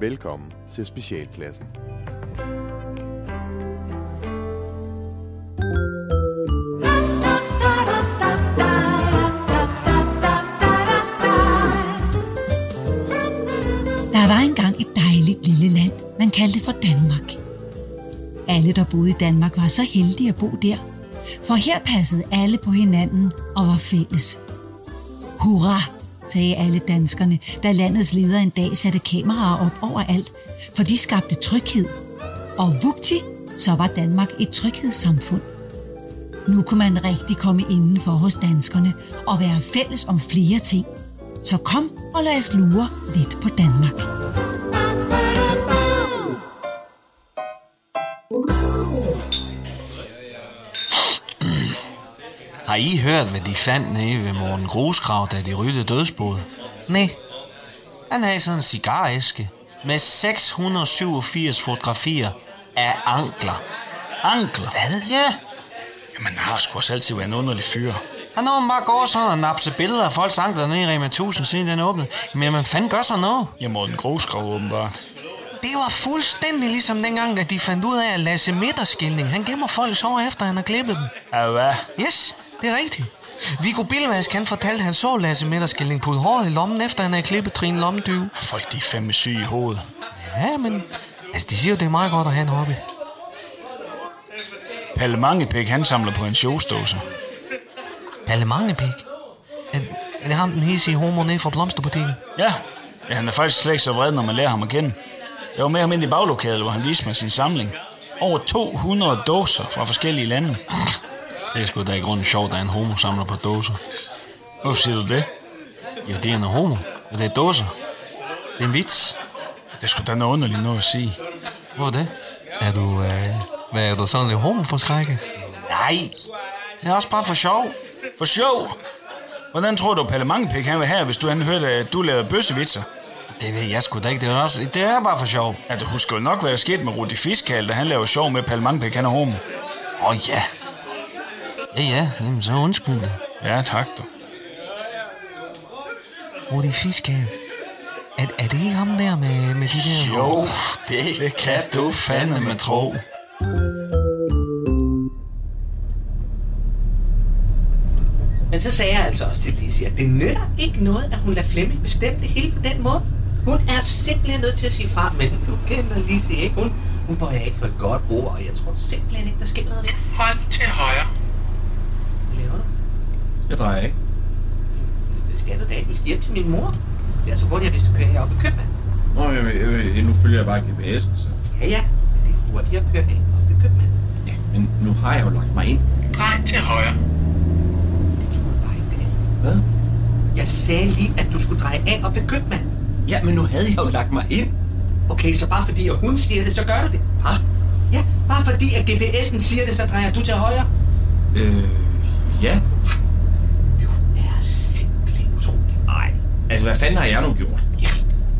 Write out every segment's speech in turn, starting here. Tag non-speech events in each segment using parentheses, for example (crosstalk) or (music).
Velkommen til Specialklassen. Der var engang et dejligt lille land, man kaldte for Danmark. Alle, der boede i Danmark, var så heldige at bo der, for her passede alle på hinanden og var fælles. Hurra, sagde alle danskerne, da landets leder en dag satte kameraer op overalt, for de skabte tryghed. Og vupti, så var Danmark et tryghedssamfund. Nu kunne man rigtig komme indenfor hos danskerne og være fælles om flere ting. Så kom og lad os lure lidt på Danmark. Har I hørt, hvad de fandt nede ved Morten Grusgrav, da de ryddede dødsboet? Nej. Han havde sådan en cigaræske med 687 fotografier af ankler. Ankler? Hvad? Ja. Jamen, han har sgu også altid været en underlig fyr. Han har bare gået sådan og napse billeder af folks ankler nede i Rema 1000, siden den åbnede. Men man fanden gør sådan noget. Må den grusgrav åbenbart. Det var fuldstændig ligesom dengang, da de fandt ud af, at Lasse Midterskilning, han gemmer folks hår efter, han har klippet dem. Ja, hvad? Yes, det er rigtigt. Viggo Bilvask, han fortalte, at han så Lasse Midterskilning putte håret i lommen, efter han havde klippet Trine Lommedyv. Folk, de er fandme syge i hovedet. Ja, men altså, de siger jo, det er meget godt at have en hobby. Palle Mangepæk, han samler på en showståse. Palle Mangepik. Er, er det ham, den hissige homo nede fra blomsterbutikken? Ja. ja, han er faktisk slet ikke så vred, når man lærer ham at kende. Jeg var med ham ind i baglokalet, hvor han viste mig sin samling. Over 200 dåser fra forskellige lande. Det er sgu da i grunden sjovt, at en homo samler på dåser. Hvorfor siger du det? Ja, fordi han er homo, og det er dåser. Det er en vits. Det skulle da noget underligt noget at sige. Hvorfor det? Er du, øh, hvad er du sådan lidt homoforskrækket? Nej, det er også bare for sjov. For sjov! Hvordan tror du, Palle Mangepæk han vil have, hvis du han hørte, at du lavede bøssevitser? Det ved jeg sgu da ikke. Det er, også, det er bare for sjov. Ja, du husker jo nok, hvad der skete med Rudi Fiskal, da han lavede sjov med Palle Mangepæk, han er homo. Åh oh, ja. Ja, ja. Jamen, så undskyld det. Ja, tak du. Rudi Fiskal. Er, er det ikke ham der med, med de der... Jo, det, det kan du fandme tro. Men så sagde jeg altså også til Lise, at det nytter ikke noget, at hun lader Flemming bestemme det hele på den måde. Hun er simpelthen nødt til at sige fra, men du kender Lise ikke. Hun, hun bøjer ikke for et godt ord, og jeg tror simpelthen ikke, der sker noget der. Hold til højre. Du? Jeg drejer ikke. Det skal du da ikke. Vi skal hjem til min mor. Det er så hurtigt, hvis du kører herop i købmand. Nå, jeg, jeg, jeg, nu følger jeg bare GPS'en, så... Ja, ja, men det er hurtigt at køre af op ved købmand. Ja, men nu har jeg jo lagt mig ind. Drej til højre. Det gjorde bare ikke det. Hvad? Jeg sagde lige, at du skulle dreje af op ved købmand. Ja, men nu havde jeg jo lagt mig ind. Okay, så bare fordi at hun siger det, så gør du det. Hvad? Ja, bare fordi at GPS'en siger det, så drejer du til højre. Øh, ja. Hvad fanden har jeg nu gjort? Ja,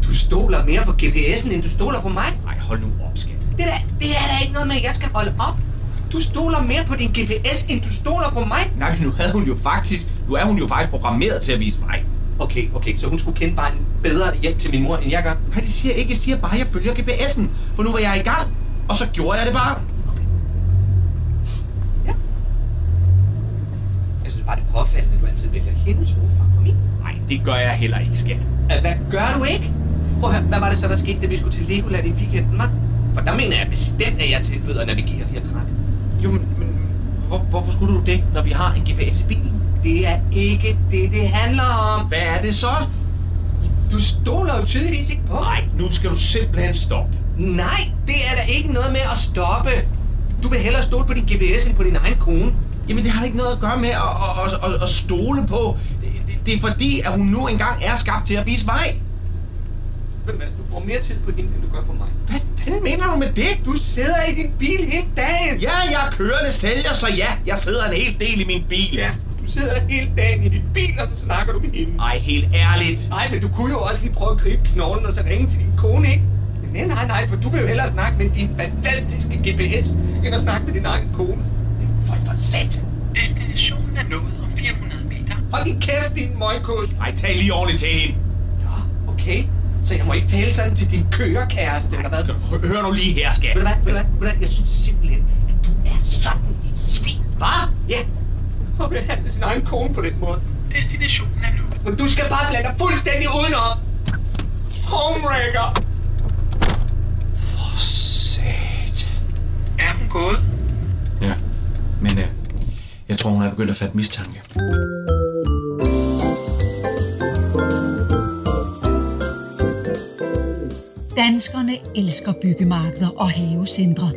du stoler mere på GPS'en, end du stoler på mig. Nej, hold nu op, skat. Det, der, det er da ikke noget med, at jeg skal holde op. Du stoler mere på din GPS, end du stoler på mig. Nej, men nu havde hun jo faktisk... Nu er hun jo faktisk programmeret til at vise vej. Okay, okay, så hun skulle kende vejen bedre hjem til min mor, end jeg gør. Nej, det siger jeg ikke. Jeg siger bare, at jeg følger GPS'en. For nu var jeg i gang. Og så gjorde jeg det bare. Ja. Jeg synes bare, det er påfaldende, at du altid vælger hendes ord frem for min. Nej, det gør jeg heller ikke, skat. Hvad gør du ikke? Prøv at høre, hvad var det så, der skete, da vi skulle til Legoland i weekenden, hva'? For der mener jeg bestemt, at jeg tilbyder at navigere via krak. Jo, men, men hvor, hvorfor skulle du det, når vi har en GPS i bilen? Det er ikke det, det handler om. Hvad er det så? Du stoler jo tydeligvis ikke på. Nej, nu skal du simpelthen stoppe. Nej, det er der ikke noget med at stoppe. Du vil hellere stole på din GPS end på din egen kone. Jamen, det har da ikke noget at gøre med at, at, at, at, at stole på. Det, er fordi, at hun nu engang er skabt til at vise vej. Ved du hvad, Du bruger mere tid på hende, end du gør på mig. Hvad fanden mener du med det? Du sidder i din bil hele dagen. Ja, jeg er kørende sælger, så ja, jeg sidder en hel del i min bil. Ja, du sidder hele dagen i din bil, og så snakker du med hende. Ej, helt ærligt. Nej, men du kunne jo også lige prøve at gribe knoglen og så ringe til din kone, ikke? Nej, nej, nej, for du vil jo hellere snakke med din fantastiske GPS, end at snakke med din egen kone. Folk for sat. Destinationen er nået om 400 meter. Hold din kæft, din møgkus. Ej, tal lige ordentligt til hende. Nå, okay. Så jeg må ikke tale sådan til din kørekæreste, eller hvad? Hør, hør nu lige her, skat. Ved du hvad, ved du hvad, ved du hvad? Jeg synes simpelthen, at du er sådan et svin. Hvad? Ja. Og behandle sin egen kone på den måde. Destinationen er nået. Men du skal bare blande dig fuldstændig udenom. Homewrecker. For satan. Er hun gået? Ja, men øh, jeg tror, hun er begyndt at fatte mistanke. Danskerne elsker byggemarkeder og havecentre.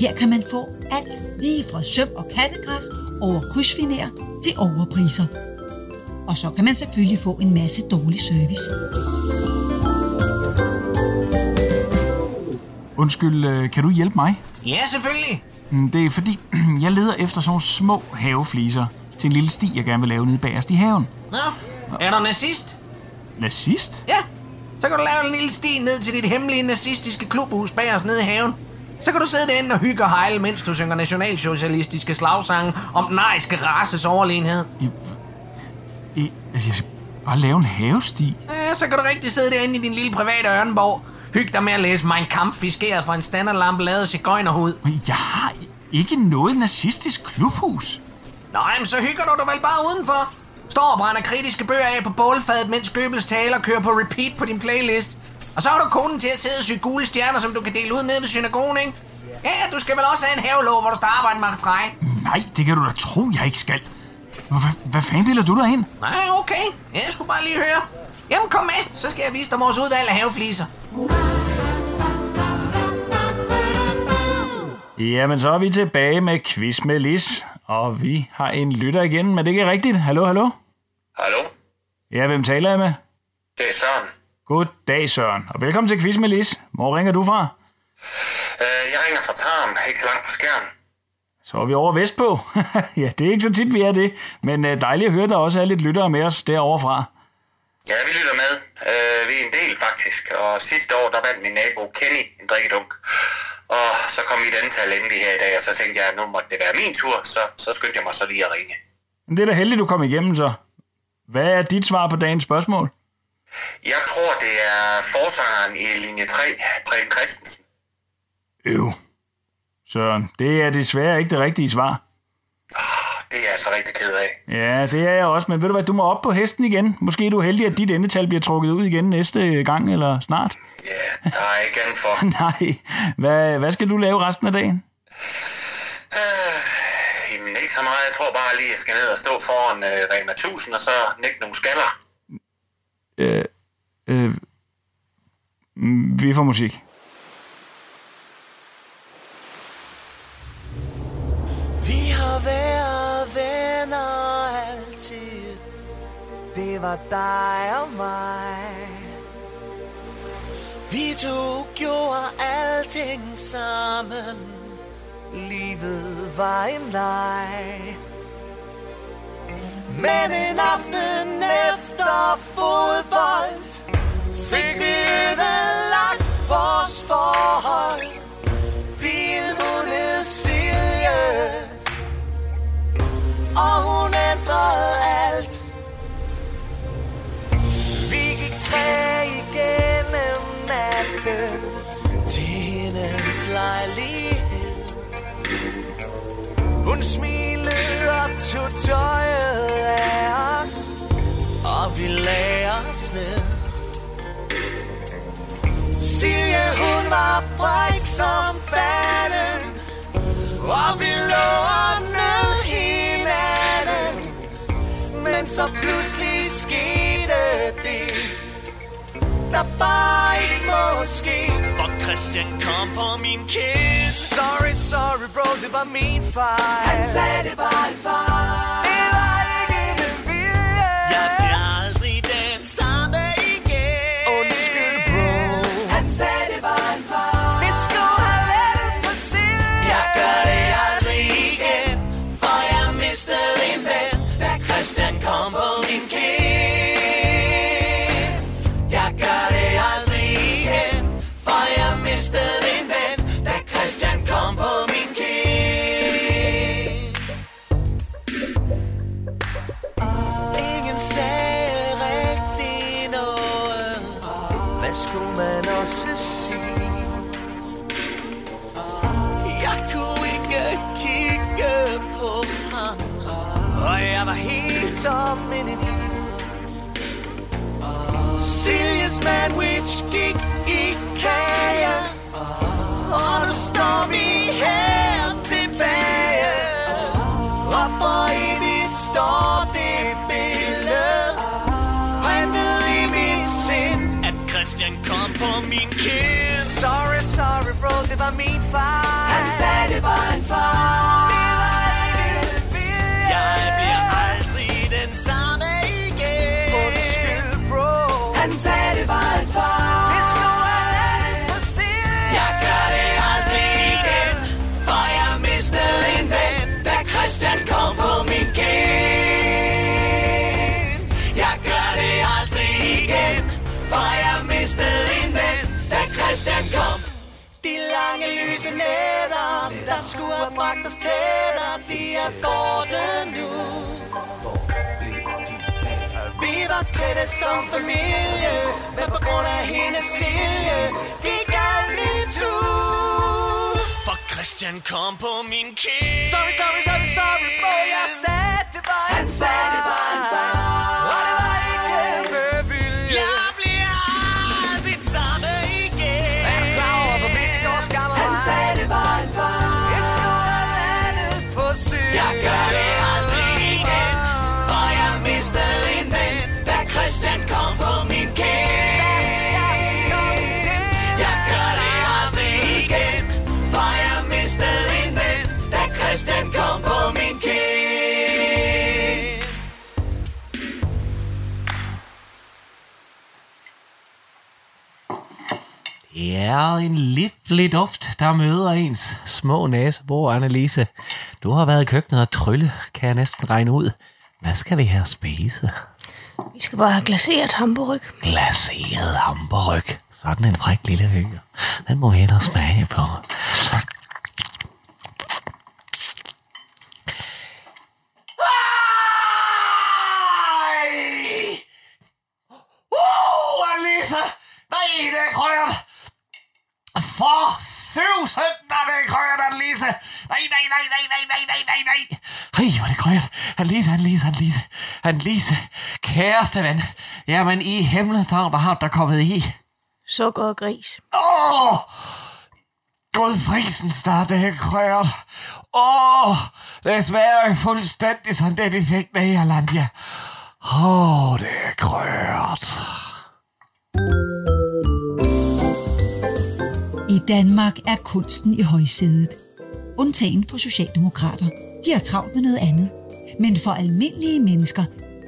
Her kan man få alt lige fra søm og kattegræs over krydsfiner til overpriser. Og så kan man selvfølgelig få en masse dårlig service. Undskyld, øh, kan du hjælpe mig? Ja, selvfølgelig. Mm, Det er fordi, (clears throat) jeg leder efter sådan nogle små havefliser til en lille sti, jeg gerne vil lave nede bagerst i haven. Nå, er du nazist? Nazist? Ja. Så kan du lave en lille sti ned til dit hemmelige nazistiske klubhus bagerst nede i haven. Så kan du sidde derinde og hygge og hejle, mens du synger nationalsocialistiske slagsange om den ariske races overlegenhed. I, altså, jeg skal bare lave en havesti. Ja, så kan du rigtig sidde derinde i din lille private ørnborg. Hyg dig med at læse Mein Kampf fiskeret fra en standardlampe lavet af cigøjnerhud. Men jeg har ikke noget nazistisk klubhus. Nej, men så hygger du dig vel bare udenfor. Står og brænder kritiske bøger af på bålfadet, mens Goebbels taler kører på repeat på din playlist. Og så har du konen til at sidde og sy gule stjerner, som du kan dele ud nede ved synagogen, ikke? Ja, du skal vel også have en havelåg, hvor du skal arbejde med frej. Nej, det kan du da tro, jeg ikke skal. Hvad, hvad fanden bilder du dig ind? Nej, okay. Jeg skulle bare lige høre. Jamen, kom med, så skal jeg vise dig vores udvalg af havefliser. Jamen, så er vi tilbage med quiz med Lis. Og vi har en lytter igen, men det er ikke rigtigt. Hallo, hallo? Hallo, Ja, hvem taler jeg med? det er Søren. Goddag, Søren. Og velkommen til quiz med Lis. Hvor ringer du fra? Øh, jeg ringer fra Tarm, ikke så langt fra Skjern. Så er vi over vestpå. (laughs) ja, det er ikke så tit, vi er det. Men øh, dejligt at høre, der også er lidt lyttere med os derovre fra. Ja, vi lytter med. Øh, vi er en del faktisk, og sidste år der vandt min nabo Kenny en drikkedunk. Og så kom mit antal endelig her i dag, og så tænkte jeg, at nu måtte det være min tur, så, så skyndte jeg mig så lige at ringe. Men det er da heldigt, du kom igennem så. Hvad er dit svar på dagens spørgsmål? Jeg tror, det er forsangeren i linje 3, Preben Christensen. Øv. Søren, det er desværre ikke det rigtige svar. Det er jeg så rigtig ked af. Ja, det er jeg også, men ved du hvad, du må op på hesten igen. Måske er du heldig, at dit endetal bliver trukket ud igen næste gang eller snart. Ja, der er ikke andet for. (laughs) Nej, hvad, hvad skal du lave resten af dagen? Øh, jamen ikke så meget. Jeg tror bare lige, jeg skal ned og stå foran øh, Rema 1000, og så nægte nogle skaller. Øh, øh, vi får musik. Være venner altid. Det var dig og mig. Vi to gjorde alting sammen. Livet var en leg. Men en aften efter fodbold Fik vi ødelagt vores forhold. Og hun ændrede alt. Vi gik tre igennem natten Til hendes lejlighed. Hun smilede og tog tøjet af os Og vi lagde os ned. Silje, hun var fræk som fanden Og vi lå Men så pludselig skete det. Der bare ikke må ske. For Christian kom på min kind Sorry, sorry bro, det var min fejl. Han sagde, det var en fejl Team King. Der skulle have bragt os tættere. De er borte nu. Vi var tætte som familie Men på grund af hendes silje Gik alt i tu For Christian kom på min kind Sorry, sorry, sorry, sorry bro. Jeg sagde det var en Han sagde det var en far Christian kom på min kind Jeg gør det aldrig igen For jeg mistede en ven Da Christian kom på min kind Det er en livlig duft, der møder ens små næsebor, Annelise. Du har været i køkkenet og trylle, kan jeg næsten regne ud. Hvad skal vi her spise? Vi skal bare have glaseret hamburg. Glaseret hamburg. Sådan en fræk lille fyr. Den må vi hellere smage på. nej, nej, nej, nej, nej, nej, nej. Hej, hvor er det grønt. Han Lise, han Lise, han Lise. Han Lise, kæreste ven. Jamen, i himlens navn, der har der kommet i. Sukker og gris. Åh! Oh! Gud frisen starte her krørt. Åh, oh, desværre fuldstændig som det, vi fik med Irlandia. Åh, oh, det er krørt. I Danmark er kunsten i højsædet – Undtagen for socialdemokrater. De har travlt med noget andet. Men for almindelige mennesker,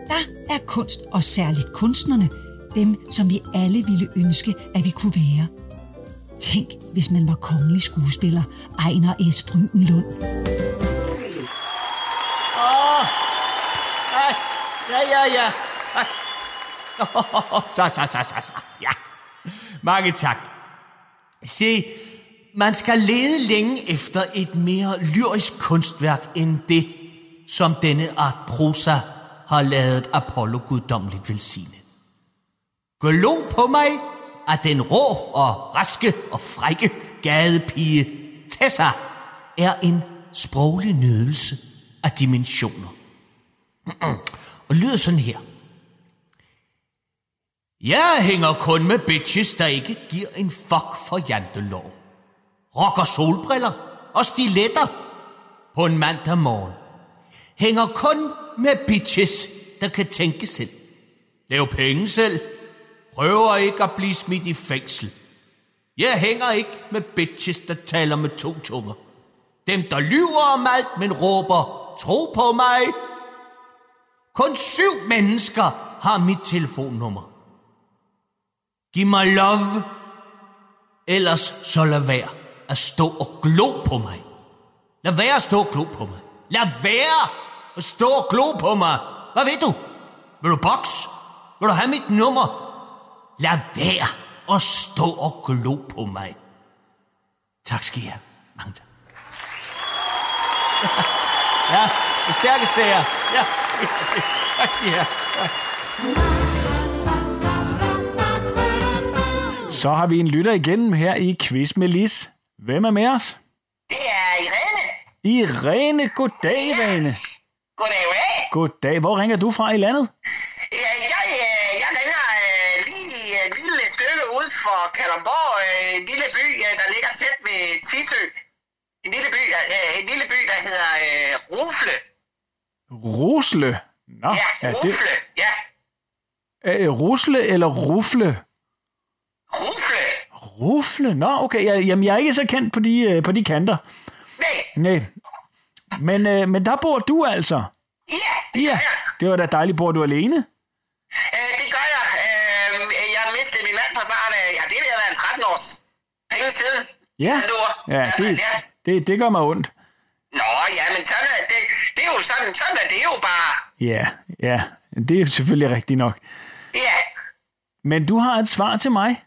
der er kunst, og særligt kunstnerne, dem, som vi alle ville ønske, at vi kunne være. Tænk, hvis man var kongelig skuespiller, Ejner S. Frydenlund. Åh, nej, ja, ja, ja, tak. Oh, så, så, så, så, så, ja. Mange tak. Se, man skal lede længe efter et mere lyrisk kunstværk end det, som denne art prosa har lavet Apollo guddommeligt velsigne. Glo på mig, at den rå og raske og frække gadepige Tessa er en sproglig nydelse af dimensioner. (clears throat) og lyder sådan her. Jeg hænger kun med bitches, der ikke giver en fuck for janteloven. Rocker solbriller og stiletter på en mandag morgen. Hænger kun med bitches, der kan tænke selv. Lav penge selv. Prøver ikke at blive smidt i fængsel. Jeg hænger ikke med bitches, der taler med to tunger. Dem, der lyver om alt, men råber, tro på mig. Kun syv mennesker har mit telefonnummer. Giv mig love, ellers så lad være at stå og glo på mig. Lad være at stå og glo på mig. Lad være at stå og glo på mig. Hvad ved du? Vil du boks? Vil du have mit nummer? Lad være at stå og glo på mig. Tak skal I have. Mange tak. (laughs) Ja, det stærke sager. Ja, (laughs) tak skal I have. Ja. Så har vi en lytter igen her i Quiz med Lis. Hvem er med os? Det er Irene. Irene. Goddag, Irene. Goddag, goddag. Goddag. Hvor ringer du fra i landet? Ja, jeg, øh, jeg ringer øh, lige et lille stykke ud for Kalundborg, øh, en lille by, øh, der ligger tæt ved Tisø. En lille by, øh, en lille by der hedder øh, Rufle. Rusle. Nå, Ja, er det Rufle. Ja, øh, Rusle eller Rufle? Rufle. Rufle? Nå, okay. Jeg, jamen, jeg er ikke så kendt på de, øh, på de kanter. Nej, Nej. Men, øh, men der bor du altså? ja, det Ja, gør jeg. det var da dejligt. Bor du alene? Øh, det gør jeg. Øh, jeg mistede min mand for snart, øh, ja, det vil være en 13 års penge siden. Ja. Ja, det, ja. det, det gør mig ondt. Nå, ja, men sådan er det, det er jo sådan, sådan er det jo bare. Ja, ja. Det er selvfølgelig rigtigt nok. Ja, Men du har et svar til mig.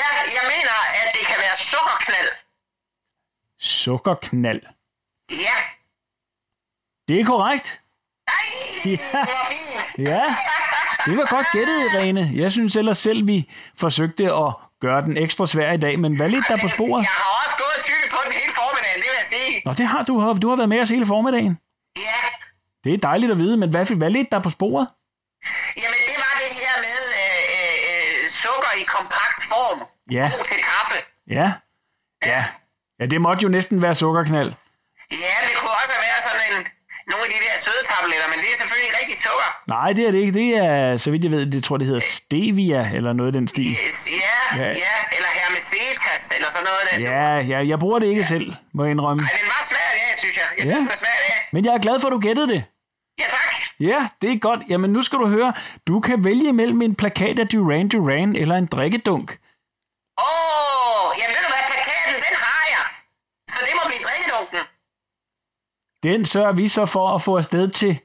Ja, jeg mener, at det kan være sukkerknald. Sukkerknald. Ja. Det er korrekt. Nej, Ja. Ja, det var godt gættet, Irene. Jeg synes ellers selv, vi forsøgte at gøre den ekstra svær i dag, men hvad lidt der på sporet? Jeg har også gået tykket på den hele formiddagen, det vil jeg sige. Nå, det har du. Du har været med os hele formiddagen. Ja, Det er dejligt at vide, men hvad, hvad lidt der på sporet? Ja. God til kaffe. Ja. Ja. Ja, det måtte jo næsten være sukkerknald. Ja, det kunne også være sådan en, nogle af de der søde tabletter, men det er selvfølgelig ikke rigtig sukker. Nej, det er det ikke. Det er, så vidt jeg ved, det tror det hedder stevia, eller noget i den stil. Yes, ja, Ja. ja, ja, eller hermesetas, eller sådan noget. Der. Ja, ja, jeg bruger det ikke selv, må jeg indrømme. Ej, den var svær dag, synes jeg. Jeg Ja. synes, den var svær i dag. Men jeg er glad for, at du gættede det. Ja, tak. Ja, det er godt. Jamen nu skal du høre, du kan vælge mellem en plakat af Duran Duran eller en drikkedunk. Den sørger vi så for at få afsted til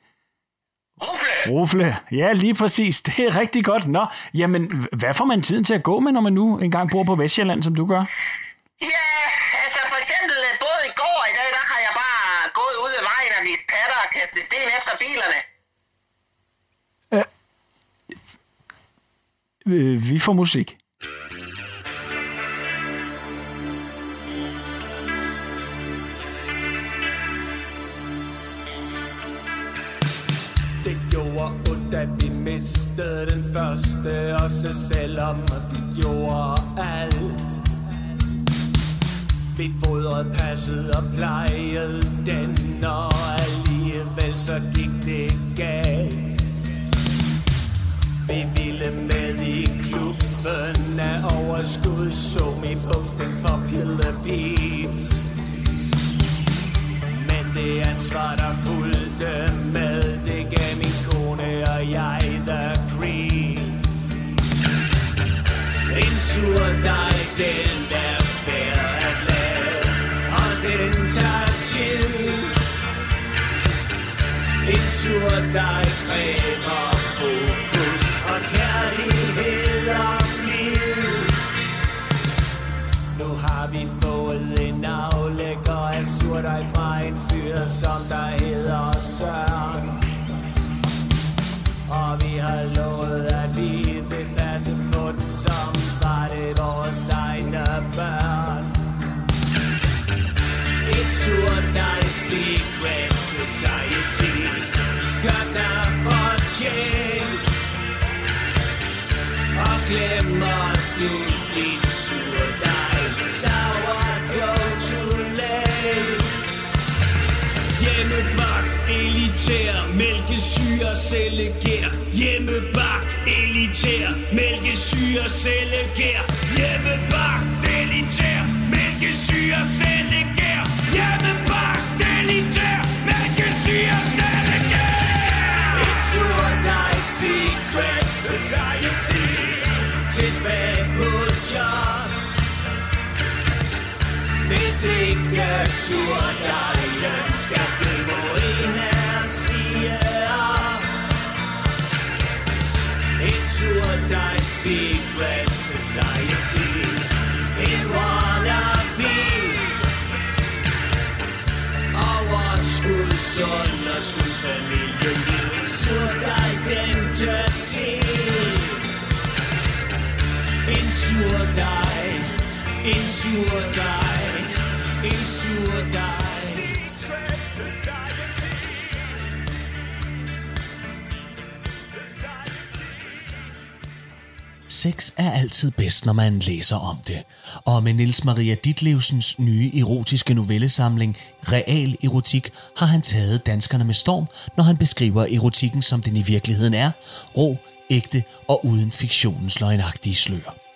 Rufle. Rufle. Ja, lige præcis. Det er rigtig godt. Nå, jamen, hvad får man tiden til at gå med, når man nu engang bor på Vestjylland, som du gør? Ja, altså for eksempel øh, både i går og i dag, der har jeg bare gået ud af vejen og vist patter og kastet sten efter bilerne. Øh, vi får musik. Da vi mistede den første Også selvom vi gjorde alt. Vi fodrede, passet og plejede den Og alligevel så gik det galt. Vi ville med i klubben af overskud Så vi posten popular peeps men det ansvar, der fulgte med, det gav min kone og jeg the creeps. En sur dej, den er svær at lave, og den tager tid. En sur dej kræver fokus og kærlighed og flid. Nu har vi fået en aflægger af surdej fra en fyr, som der hedder Søren. Og vi har lovet, at vi vil passe på den, som var det vores egne børn. It's your die secret society gør dig fortjent. Og glemmer du din surdej Sourdough too elitær, mælkesyre, cellegær Hjemmebagt, elitær, mælkesyre, cellegær Hjemmebagt, elitær, mælkesyre, cellegær Hjemmebagt, elitær, mælkesyre, cellegær your die secret society. Tilbage på job. Hvis ikke surdejen skal dø, må en af os sige op. Et surdej secret society En wannabe Overskuds underskudsfamilie En surdej identitet En surdej, en surdej, en surdej. Sex er altid bedst, når man læser om det. Og med Niels Maria Ditlevsens nye erotiske novellesamling Real Erotik har han taget danskerne med storm, når han beskriver erotikken, som den i virkeligheden er, rå, ægte og uden fiktionens løgnagtige slør.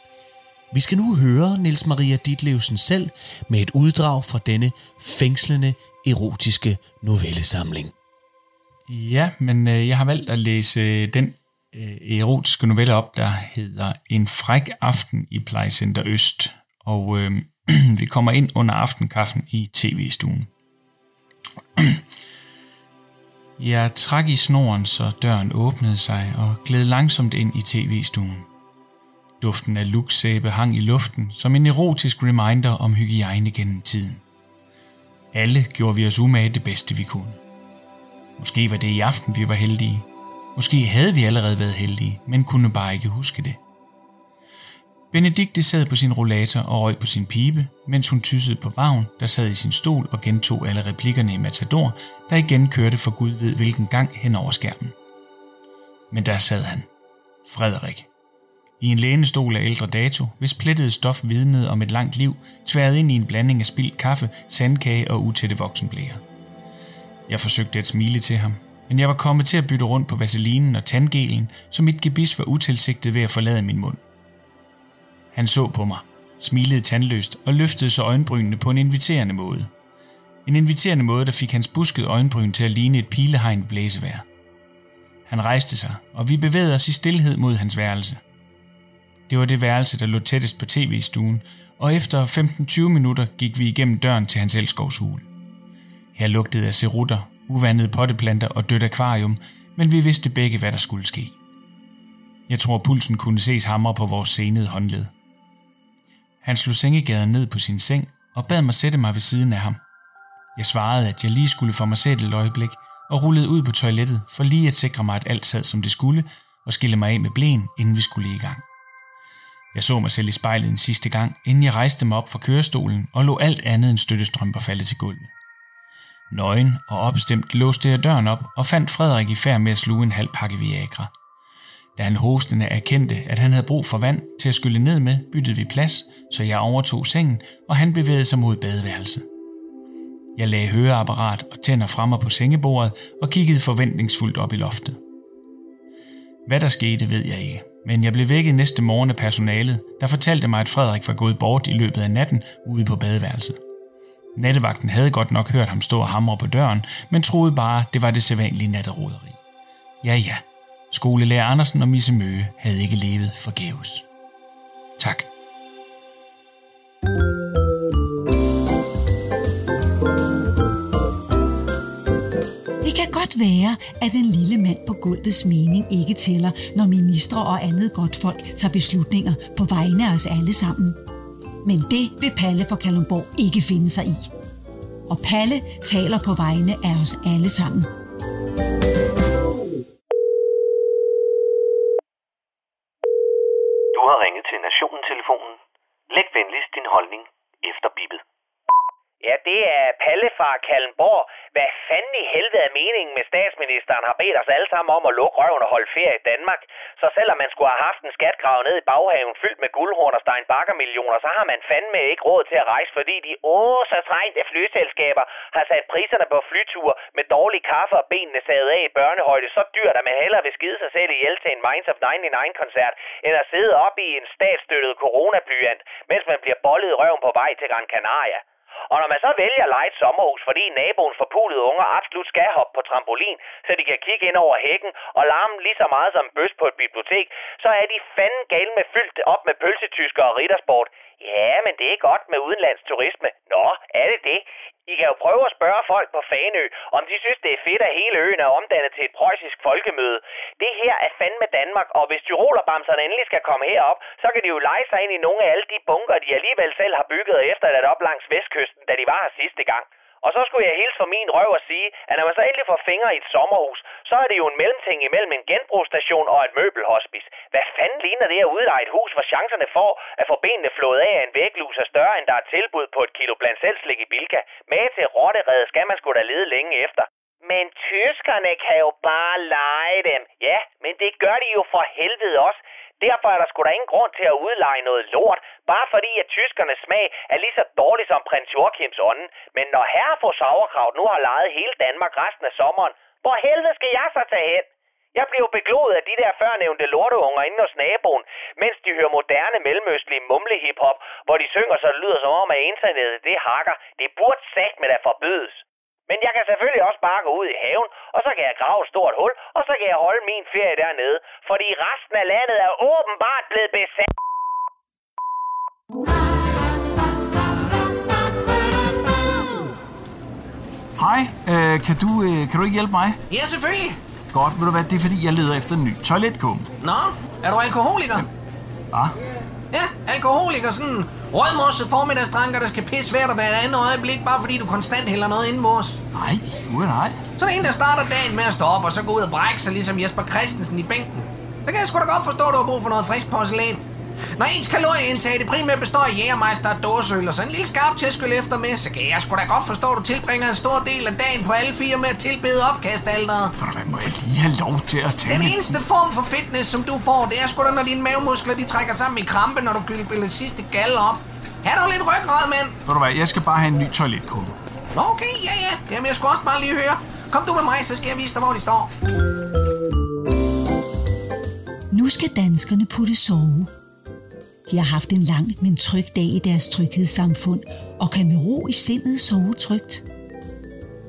Vi skal nu høre Niels Maria Ditlevsen selv med et uddrag fra denne fængslende erotiske novellesamling. Ja, men øh, jeg har valgt at læse øh, den øh, erotiske novelle op, der hedder En fræk aften i Plejecenter Øst. Og øh, (clears throat) vi kommer ind under aftenkaffen i tv-stuen. (clears throat) Jeg trak i snoren, så døren åbnede sig og gled langsomt ind i tv-stuen. Duften af luksæbe hang i luften som en erotisk reminder om hygiejne gennem tiden. Alle gjorde vi os umage det bedste vi kunne. Måske var det i aften, vi var heldige. Måske havde vi allerede været heldige, men kunne bare ikke huske det. Benedikte sad på sin rollator og røg på sin pibe, mens hun tyssede på Vagn, der sad i sin stol og gentog alle replikkerne i Matador, der igen kørte for Gud ved hvilken gang hen over skærmen. Men der sad han. Frederik. I en lænestol af ældre dato, hvis plettede stof vidnede om et langt liv, tværet ind i en blanding af spildt kaffe, sandkage og utætte voksenblære. Jeg forsøgte at smile til ham, men jeg var kommet til at bytte rundt på vaselinen og tandgelen, så mit gebis var utilsigtet ved at forlade min mund. Han så på mig, smilede tandløst og løftede så øjenbrynene på en inviterende måde. En inviterende måde, der fik hans buskede øjenbryn til at ligne et pilehegn blæsevær. Han rejste sig, og vi bevægede os i stillhed mod hans værelse. Det var det værelse, der lå tættest på tv-stuen, og efter 15-20 minutter gik vi igennem døren til hans elskovshul. Her lugtede af cerutter, uvandede potteplanter og dødt akvarium, men vi vidste begge, hvad der skulle ske. Jeg tror, pulsen kunne ses hamre på vores senede håndled. Han slog sengegaden ned på sin seng og bad mig sætte mig ved siden af ham. Jeg svarede, at jeg lige skulle få mig sætte et øjeblik, og rullede ud på toilettet for lige at sikre mig, at alt sad som det skulle, og skille mig af med blæen, inden vi skulle i gang. Jeg så mig selv i spejlet en sidste gang, inden jeg rejste mig op fra kørestolen og lå alt andet end støttestrømper falde til gulvet. Nøgen og opstemt låste jeg døren op og fandt Frederik i færd med at sluge en halv pakke Viagra. Da han hostende erkendte, at han havde brug for vand til at skylle ned med, byttede vi plads, så jeg overtog sengen, og han bevægede sig mod badeværelset. Jeg lagde høreapparat og tænder fremme på sengebordet og kiggede forventningsfuldt op i loftet. Hvad der skete, ved jeg ikke, men jeg blev vækket næste morgen af personalet, der fortalte mig, at Frederik var gået bort i løbet af natten ude på badeværelset. Nattevagten havde godt nok hørt ham stå og hamre på døren, men troede bare, det var det sædvanlige natteroderi. Ja, ja. Skolelærer Andersen og Misse Møge havde ikke levet forgæves. Tak. thank you være, at den lille mand på gulvets mening ikke tæller, når ministre og andet godt folk tager beslutninger på vegne af os alle sammen. Men det vil Palle for Kalumborg ikke finde sig i. Og Palle taler på vegne af os alle sammen. Fra Kallenborg. Hvad fanden i helvede er meningen med statsministeren har bedt os alle sammen om at lukke røven og holde ferie i Danmark? Så selvom man skulle have haft en skatgrav ned i baghaven fyldt med guldhorn og Stein millioner, så har man fandme ikke råd til at rejse, fordi de åh så trængte flyselskaber har sat priserne på flyture med dårlig kaffe og benene savet af i børnehøjde så dyrt, at man hellere vil skide sig selv ihjel til en Minds of 99-koncert, end at sidde op i en statsstøttet coronablyant, mens man bliver bollet i røven på vej til Gran Canaria. Og når man så vælger at lege et sommerhus, fordi naboens forpulede unger absolut skal hoppe på trampolin, så de kan kigge ind over hækken og larme lige så meget som en bøs på et bibliotek, så er de fanden gale med fyldt op med pølsetysker og riddersport. Ja, men det er godt med udenlands turisme. Nå, er det det? I kan jo prøve at spørge folk på Fanø, om de synes, det er fedt, at hele øen er omdannet til et preussisk folkemøde. Det her er fandme Danmark, og hvis tyrolerbamserne endelig skal komme herop, så kan de jo lege sig ind i nogle af alle de bunker, de alligevel selv har bygget og efterladt op langs vestkysten, da de var her sidste gang. Og så skulle jeg hilse for min røv og sige, at når man så endelig får fingre i et sommerhus, så er det jo en mellemting imellem en genbrugsstation og et møbelhospice. Hvad fanden ligner det at udleje et hus, hvor chancerne for at få benene flået af af en væglus er større, end der er tilbud på et kilo blandt selvslik i Bilka? Med til rotterede skal man sgu da lede længe efter. Men tyskerne kan jo bare lege dem. Ja, men det gør de jo for helvede også. Derfor er der sgu da ingen grund til at udleje noget lort, bare fordi at tyskernes smag er lige så dårlig som prins Joachims ånden. Men når herre for sauerkraut nu har lejet hele Danmark resten af sommeren, hvor helvede skal jeg så tage hen? Jeg bliver jo begloet af de der førnævnte lorteunger inde hos naboen, mens de hører moderne mellemøstlige mumle-hiphop, hvor de synger så det lyder som om, at internettet det hakker. Det burde sagt med at forbydes. Men jeg kan selvfølgelig også bare gå ud i haven, og så kan jeg grave et stort hul, og så kan jeg holde min ferie dernede. Fordi resten af landet er åbenbart blevet besat. Hej, øh, kan, du, øh, kan du ikke hjælpe mig? Ja, selvfølgelig. Godt, ved du hvad, det er fordi, jeg leder efter en ny toiletkum. Nå, er du alkoholiker? Hvad? Ja, alkoholiker, sådan rødmosse formiddagsdranker, der skal pisse svært at være et andet øjeblik, bare fordi du konstant hælder noget inden vores. Nej, du er nej. Sådan en, der starter dagen med at stå op, og så gå ud og brække sig, ligesom Jesper Christensen i bænken. Så kan jeg sgu da godt forstå, at du har brug for noget frisk porcelæn. Når ens kalorieindtag det primært består af jægermeister og dåseøl og så en lille skarp tæskyld efter med, så kan jeg sgu da godt forstå, at du tilbringer en stor del af dagen på alle fire med at tilbede opkastalderet. For hvad må jeg lige have lov til at tage Den eneste form for fitness, som du får, det er sgu da, når dine mavemuskler de trækker sammen i krampe, når du gylder det sidste gal op. Ha' dog lidt ryggrad, mand. Ved du hvad, jeg skal bare have en ny toiletkum. Nå, okay, ja, ja. Jamen, jeg skulle også bare lige høre. Kom du med mig, så skal jeg vise dig, hvor de står. Nu skal danskerne putte sove. De har haft en lang, men tryg dag i deres tryghedssamfund, og kan med ro i sindet sove trygt.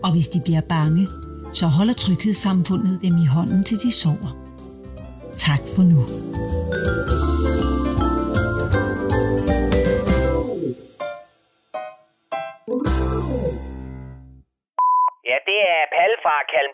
Og hvis de bliver bange, så holder tryghedssamfundet dem i hånden til de sover. Tak for nu. Ja,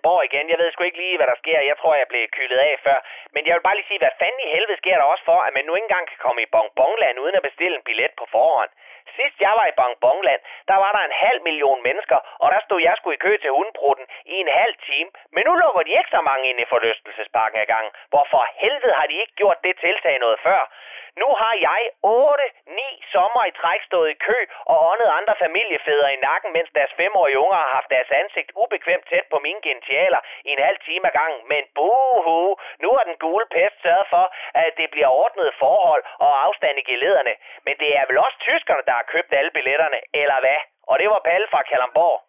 fra igen. Jeg ved sgu ikke lige, hvad der sker. Jeg tror, jeg blev kylet af før. Men jeg vil bare lige sige, hvad fanden i helvede sker der også for, at man nu ikke engang kan komme i bonbonland uden at bestille en billet på forhånd. Sidst jeg var i bonbonland, der var der en halv million mennesker, og der stod jeg skulle i kø til hundbrutten i en halv time. Men nu lukker de ikke så mange ind i forlystelsesparken ad gangen. Hvorfor helvede har de ikke gjort det tiltag noget før? Nu har jeg 8-9 sommer i træk stået i kø og åndet andre familiefædre i nakken, mens deres femårige unger har haft deres ansigt ubekvemt tæt på mine gentialer i en halv time ad gangen. Men buhu, nu har den gule pest sørget for, at det bliver ordnet forhold og afstand i gelederne. Men det er vel også tyskerne, der har købt alle billetterne, eller hvad? Og det var Palle fra Kalamborg.